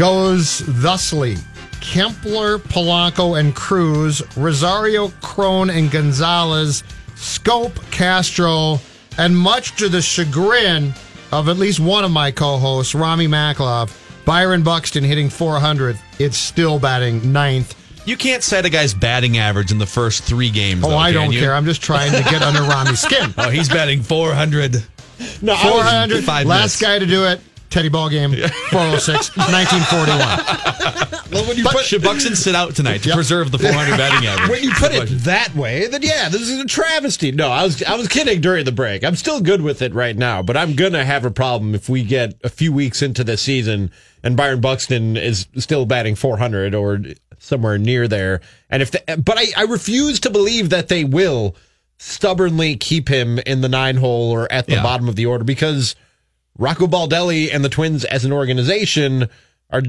goes thusly. Kepler, Polanco, and Cruz, Rosario, Cron, and Gonzalez, Schoop, Castro, and much to the chagrin of at least one of my co-hosts, Rami Makhlouf, Byron Buxton hitting 400. It's still batting ninth. You can't set a guy's batting average in the first three games. Oh, though, I can don't you? care. I'm just trying to get under Rami's skin. Oh, he's batting 400. No, I 400. Last minutes. guy to do it. Teddy Ball Game, 406, 1941. Well, when you But put should Buxton sit out tonight to Yep. preserve the 400 batting average? when you put it that way, then yeah, this is a travesty. No, I was I was kidding during the break. I'm still good with it right now, but I'm gonna have a problem if we get a few weeks into the season and Byron Buxton is still batting 400 or somewhere near there. And if, the, but I, I refuse to believe that they will stubbornly keep him in the nine hole or at the Yeah. bottom of the order because Rocco Baldelli and the Twins as an organization are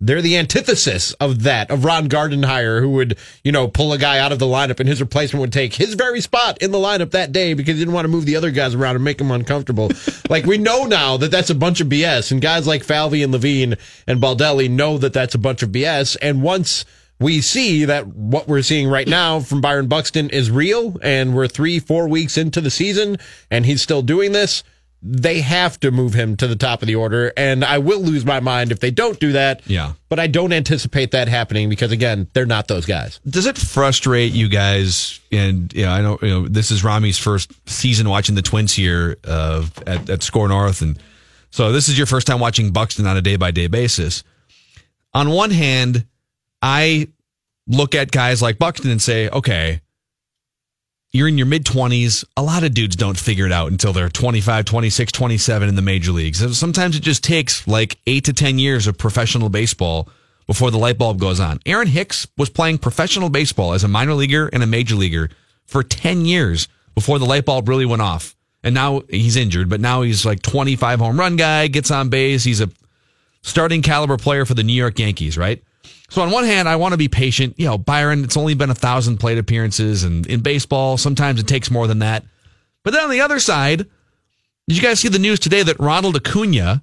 they're the antithesis of that of Ron Gardenhire, who would you know pull a guy out of the lineup and his replacement would take his very spot in the lineup that day because he didn't want to move the other guys around and make them uncomfortable. like we know now that that's a bunch of BS, and guys like Falvey and Levine and Baldelli know that that's a bunch of BS. And once we see that what we're seeing right now from Byron Buxton is real, and we're three, four weeks into the season, and he's still doing this. They have to move him to the top of the order, and I will lose my mind if they don't do that. Yeah. But I don't anticipate that happening because, again, they're not those guys. Does it frustrate you guys? And you know, I know you know this is Rami's first season watching the Twins here uh, at, at SKOR North, and so this is your first time watching Buxton on a day by day basis. On one hand, I look at guys like Buxton and say, okay, you're in your mid 20s. A lot of dudes don't figure it out until they're 25, 26, 27 in the major leagues. So Sometimes it just takes like eight to 10 years of professional baseball before the light bulb goes on. Aaron Hicks was playing professional baseball as a minor leaguer and a major leaguer for 10 years before the light bulb really went off. And now he's injured, but now he's like 25 home run guy, gets on base. He's a starting caliber player for the New York Yankees, right? So on one hand, I want to be patient. You know, Byron, it's only been a thousand plate appearances, and in baseball, sometimes it takes more than that. But then on the other side, did you guys see the news today that Ronald Acuna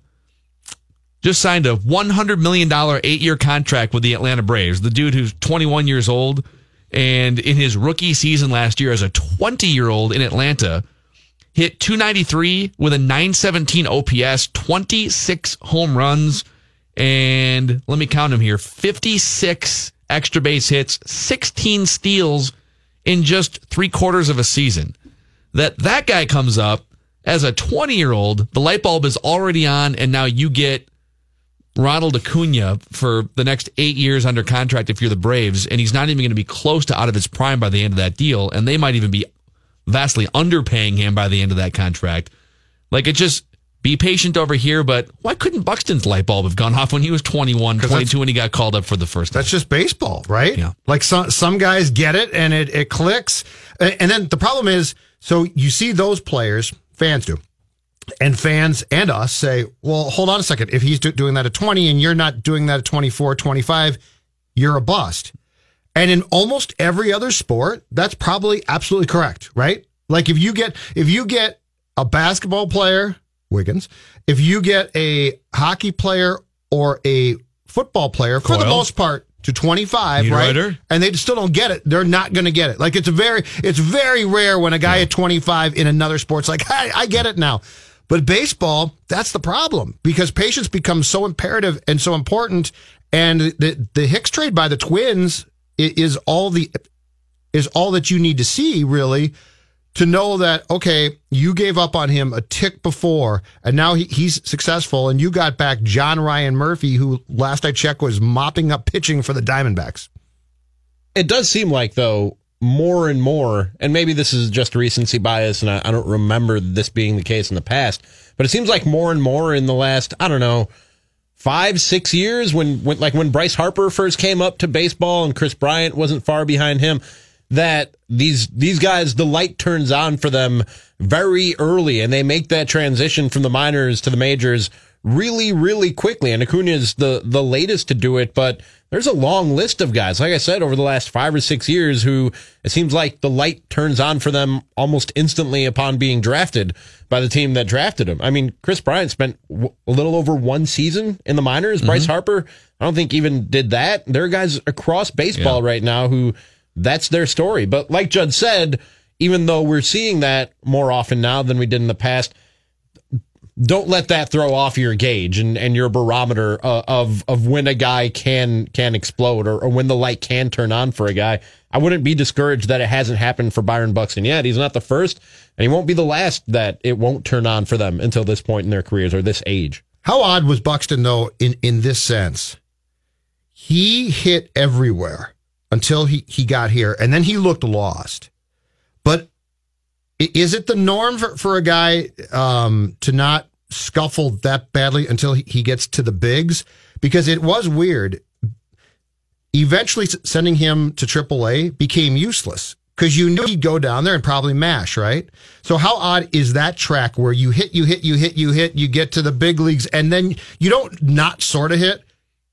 just signed a $100 million eight year contract with the Atlanta Braves? The dude who's 21 years old, and in his rookie season last year as a 20 year old in Atlanta, hit 293 with a 917 OPS, 26 home runs, and let me count them here 56 extra base hits, 16 steals in just three quarters of a season. That that guy comes up as a 20 year old, the light bulb is already on, and now you get Ronald Acuna for the next eight years under contract if you're the Braves, and he's not even going to be close to out of his prime by the end of that deal, and they might even be vastly underpaying him by the end of that contract. Like it just be patient over here, but why couldn't Buxton's light bulb have gone off when he was 21, 22 when he got called up for the first time? That's just baseball, right? Yeah. Like some some guys get it and it it clicks, and, then the problem is, so you see those players, fans do, and fans and us say, well, hold on a second. If he's do, doing that at 20 and you're not doing that at 24, 25, you're a bust. And in almost every other sport, that's probably absolutely correct, right? Like if you get if you get a basketball player, Wiggins, if you get a hockey player or a football player, for the most part, to 25, right? And they still don't get it. They're not going to get it. Like it's very, it's very rare when a guy at 25 in another sport's like, hey, I get it now. But baseball, that's the problem because patience becomes so imperative and so important. And the the Hicks trade by the Twins is all the is all that you need to see really to know that okay, you gave up on him a tick before, and now he, he's successful, and you got back John Ryan Murphy, who last I checked was mopping up pitching for the Diamondbacks. It does seem like, though, more and more, and maybe this is just recency bias, and I, I don't remember this being the case in the past, but it seems like more and more in the last, I don't know, five, six years, when, when like when Bryce Harper first came up to baseball and Kris Bryant wasn't far behind him, that these these guys, the light turns on for them very early, and they make that transition from the minors to the majors really, really quickly. And Acuna is the the latest to do it, but there's a long list of guys, like I said, over the last five or six years, who it seems like the light turns on for them almost instantly upon being drafted by the team that drafted him. I mean, Kris Bryant spent w- a little over one season in the minors. Bryce mm-hmm. Harper, I don't think even did that. There are guys across baseball right now who that's their story. But like Judd said, even though we're seeing that more often now than we did in the past, don't let that throw off your gauge and, and your barometer uh, of of when a guy can can explode or, or when the light can turn on for a guy. I wouldn't be discouraged that it hasn't happened for Byron Buxton yet. He's not the first, and he won't be the last that it won't turn on for them until this point in their careers or this age. How odd was Buxton though in in this sense? He hit everywhere until he he got here, and then he looked lost. But is it the norm for, for a guy um, to not scuffle that badly until he, he gets to the bigs? Because it was weird. Eventually, sending him to AAA became useless because you knew he'd go down there and probably mash, right? So how odd is that track where you hit, you hit, you hit, you hit, you get to the big leagues, and then you don't not sort of hit,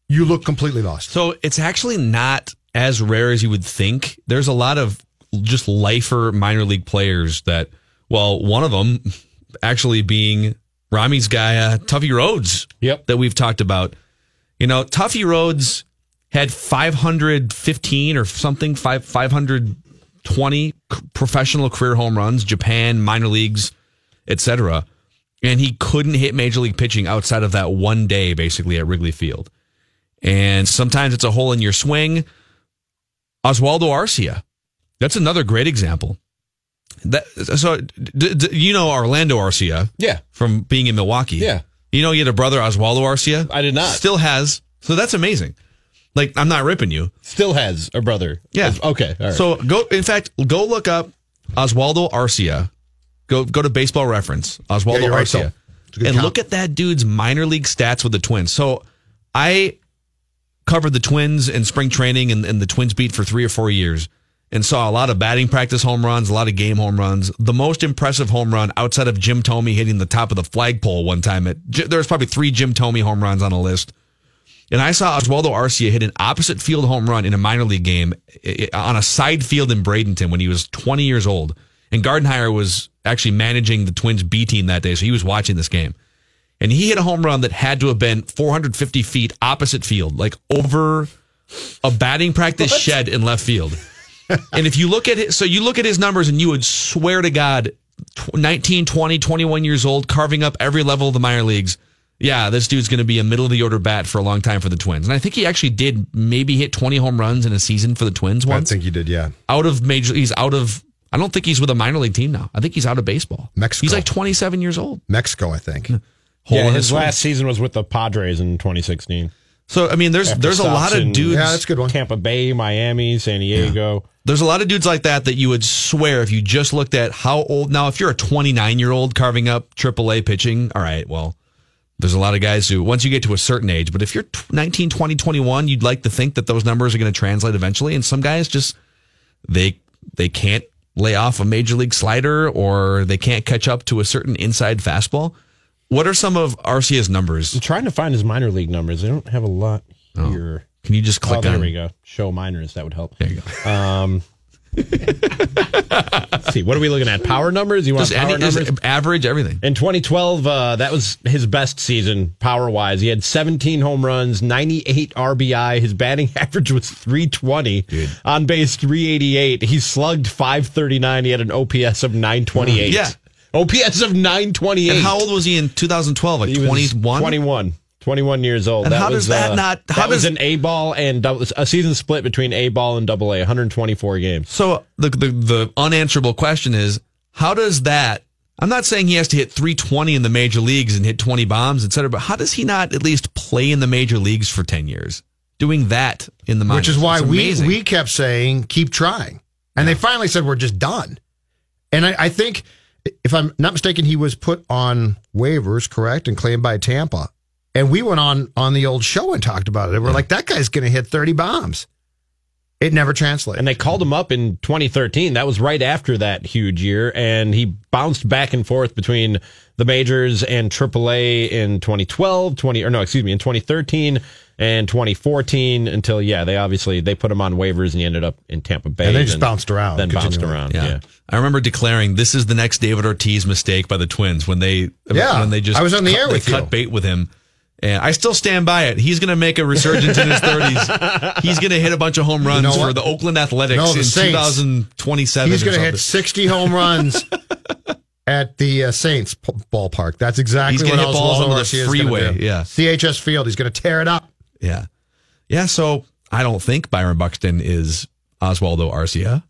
you look completely lost. So it's actually not as rare as you would think. There's a lot of just lifer minor league players that, well, one of them actually being Rami's guy, uh, Tuffy Rhodes. Yep. That we've talked about. You know, Tuffy Rhodes had 515 or something, five 520 professional career home runs, Japan, minor leagues, etc. And he couldn't hit major league pitching outside of that one day, basically at Wrigley Field. And sometimes it's a hole in your swing. Oswaldo Arcia, that's another great example. That so d- d- you know Orlando Arcia, Yeah. from being in Milwaukee. Yeah. you know he had a brother Oswaldo Arcia. I did not. Still has. So that's amazing. Like I'm not ripping you. Still has a brother. Yeah. Okay. All right. So go. In fact, go look up Oswaldo Arcia. Go go to Baseball Reference. Oswaldo Yeah, right, Arcia, Phil. It's a good and count. look at that dude's minor league stats with the Twins. So I covered the Twins in spring training and, and the Twins beat for three or four years, and saw a lot of batting practice home runs, a lot of game home runs. The most impressive home run outside of Jim Thome hitting the top of the flagpole one time. At there was probably three Jim Thome home runs on a list. And I saw Oswaldo Arcia hit an opposite field home run in a minor league game on a side field in Bradenton when he was 20 years old. And Gardenhire was actually managing the Twins B team that day, so he was watching this game. And he hit a home run that had to have been 450 feet opposite field, like over a batting practice shed in left field. and if you look at it, so you look at his numbers and you would swear to God, tw- 19, 20, 21 years old, carving up every level of the minor leagues. Yeah, this dude's going to be a middle of the order bat for a long time for the Twins. And I think he actually did maybe hit 20 home runs in a season for the Twins once. I once. think he did, yeah. Out of major, he's out of, I don't think he's with a minor league team now. I think he's out of baseball. Mexico. He's like 27 years old. Mexico, I think. Hole yeah, his swing. last season was with the Padres in 2016. So, I mean, there's, After there's a lot of dudes. Yeah, that's a good one. Tampa Bay, Miami, San Diego. There's a lot of dudes like that that you would swear if you just looked at how old. Now, if you're a 29 year old carving up AAA pitching, all right, well, there's a lot of guys who, once you get to a certain age, but if you're 19, 20, 21, you'd like to think that those numbers are going to translate eventually. And some guys just, they, they can't lay off a major league slider or they can't catch up to a certain inside fastball. What are some of Arcia's numbers? I'm trying to find his minor league numbers. They don't have a lot here. Can you just Oh, click there on we go. Show minors. That would help. There you go. Um, let's see. What are we looking at? Power numbers? You want Just power any, just numbers? average, everything. In 2012, uh, that was his best season power wise. He had 17 home runs, 98 RBI. His batting average was 320. On base 388. He slugged 539. He had an OPS of 928. Yeah. OPS of 928. And how old was he in 2012? Like 21? 21. 21 years old. And that how was, does that uh, not- how that was an A ball and double, a season split between A ball and double A, 124 games. So the, the the unanswerable question is, how does that? I'm not saying he has to hit 320 in the major leagues and hit 20 bombs, et cetera, but how does he not at least play in the major leagues for 10 years, doing that in the minors? Which is why we we kept saying keep trying, and they finally said we're just done. And I, I think, if I'm not mistaken, he was put on waivers, correct, and claimed by Tampa. And we went on on the old show and talked about it. And we're like, that guy's going to hit 30 bombs. It never translated. And they called him up in 2013. That was right after that huge year. And he bounced back and forth between the majors and AAA in 2012, 20, or no, excuse me, in 2013 and 2014 until, yeah, they obviously, they put him on waivers and he ended up in Tampa Bay. And they just then- bounced around Then bounced around. yeah. Yeah. I remember declaring this is the next David Ortiz mistake by the Twins when they Yeah, when they just I was on the cut, air they with cut you. bait with him. And I still stand by it. He's going to make a resurgence in his 30s. He's going to hit a bunch of home runs know for the Oakland Athletics No, the in Saints. 2027. He's going to hit 60 home runs at the uh, Saints p- ballpark. That's exactly He's what gonna hit balls Oswaldo the Garcia is gonna freeway, do. yeah. CHS Field. He's going to tear it up. Yeah. Yeah. So I don't think Byron Buxton is Oswaldo Arcia.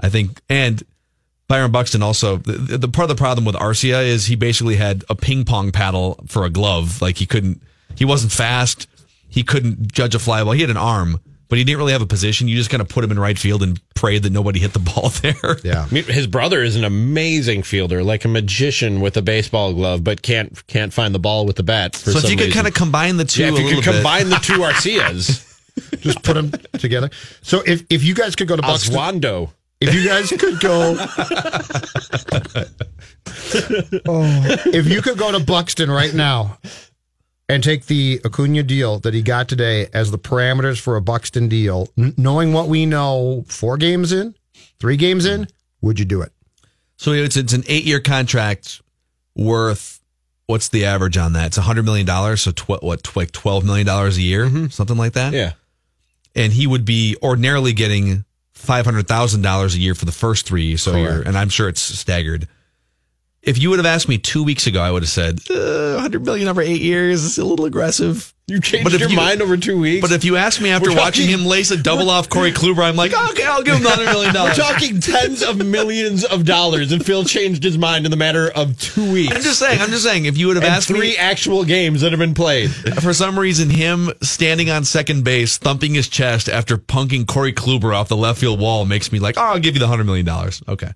I think, and Byron Buxton also, the, the part of the problem with Arcia is he basically had a ping pong paddle for a glove. Like he couldn't, he wasn't fast. He couldn't judge a fly ball. He had an arm, but he didn't really have a position. You just kind of put him in right field and prayed that nobody hit the ball there. Yeah. I mean, his brother is an amazing fielder, like a magician with a baseball glove, but can't can't find the ball with the bat. For So if some you could kind of combine the two yeah, a if you could bit. combine the two Arcias, Just put them together. So if, if you guys could go to Buxton, Oswando. if you guys could go, oh, if you could go to Buxton right now and take the Acuna deal that he got today as the parameters for a Buxton deal, n- knowing what we know, four games in, three games in, would you do it? So it's it's an eight year contract worth what's the average on that? It's a hundred million dollars. So tw- what tw- like twelve million dollars a year, mm-hmm. something like that. Yeah. and he would be ordinarily getting five hundred thousand dollars a year for the first three. So you're, and I'm sure it's staggered. If you would have asked me two weeks ago, I would have said uh, hundred million over eight years is a little aggressive. You changed But if your you- mind over two weeks. But if you ask me after We're watching talking- him lace a double off Corey Kluber, I'm like, okay, I'll give him the hundred million We're dollars. talking tens of millions of dollars, and Phil changed his mind in the matter of two weeks. I'm just saying. I'm just saying. If you would have and asked three me, actual games that have been played. for some reason, him standing on second base, thumping his chest after punking Corey Kluber off the left field wall makes me like, oh, I'll give you the hundred million dollars. Okay,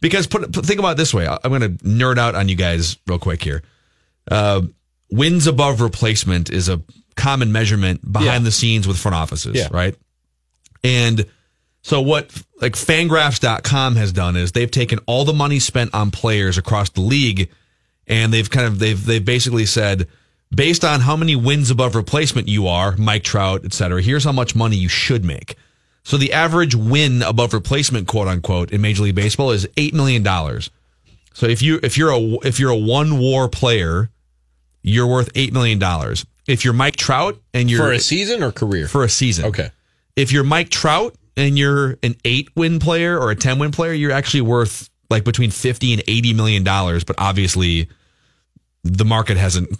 because put, put think about it this way. I'm going to nerd out on you guys real quick here. Uh, wins above replacement is a common measurement behind Yeah. the scenes with front offices, Yeah. right? And so what like fangraphs.com has done is they've taken all the money spent on players across the league and they've kind of they've they've basically said based on how many wins above replacement you are, Mike Trout, et cetera, here's how much money you should make. So the average win above replacement, quote unquote, in Major League Baseball is eight million dollars. So if you if you're a if you're a one WAR player, you're worth eight million dollars. If you're Mike Trout and you're For a season or career? for a season, Okay. if you're Mike Trout and you're an eight win player or a 10 win player, you're actually worth like between 50 and 80 million dollars. But obviously, the market hasn't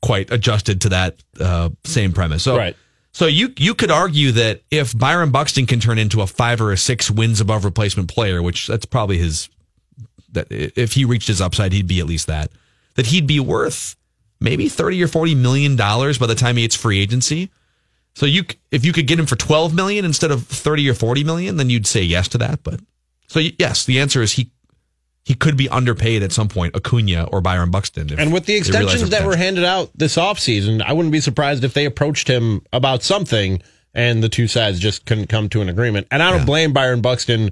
quite adjusted to that uh, same premise. So, Right. So you you could argue that if Byron Buxton can turn into a five or a six wins above replacement player, which that's probably his that if he reached his upside, he'd be at least that. That he'd be worth maybe 30 or 40 million dollars by the time he hits free agency. So you, if you could get him for 12 million instead of 30 or 40 million, then you'd say yes to that. But so yes, the answer is he, he could be underpaid at some point, Acuna or Byron Buxton. And with the extensions that were handed out this offseason, I wouldn't be surprised if they approached him about something and the two sides just couldn't come to an agreement. And I don't Yeah. blame Byron Buxton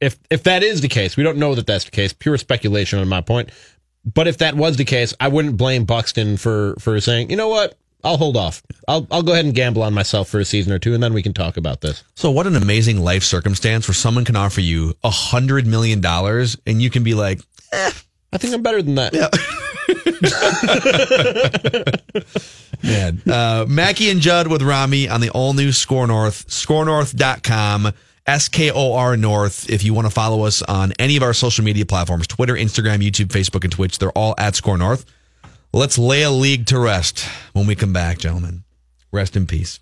if if that is the case. We don't know that that's the case. Pure speculation on my point. But if that was the case, I wouldn't blame Buxton for for saying, you know what, I'll hold off. I'll I'll go ahead and gamble on myself for a season or two, and then we can talk about this. So what an amazing life circumstance where someone can offer you a hundred million dollars and you can be like, I think I'm better than that. Yeah. Man. Uh, Mackey and Judd with Rami on the all new SKOR North, skornorth.com, S K O R North. If you want to follow us on any of our social media platforms Twitter, Instagram, YouTube, Facebook, and Twitch, they're all at SKOR North. Let's lay a league to rest when we come back, gentlemen. Rest in peace.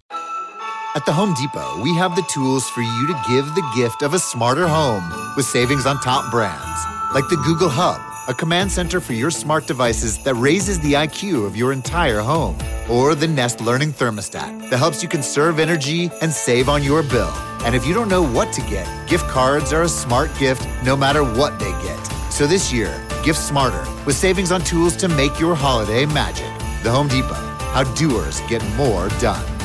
At the Home Depot, we have the tools for you to give the gift of a smarter home with savings on top brands like the Google Hub, a command center for your smart devices that raises the IQ of your entire home, or the Nest Learning Thermostat that helps you conserve energy and save on your bill. And if you don't know what to get, gift cards are a smart gift no matter what they get. So this year, gift smarter with savings on tools to make your holiday magic. The Home Depot, how doers get more done.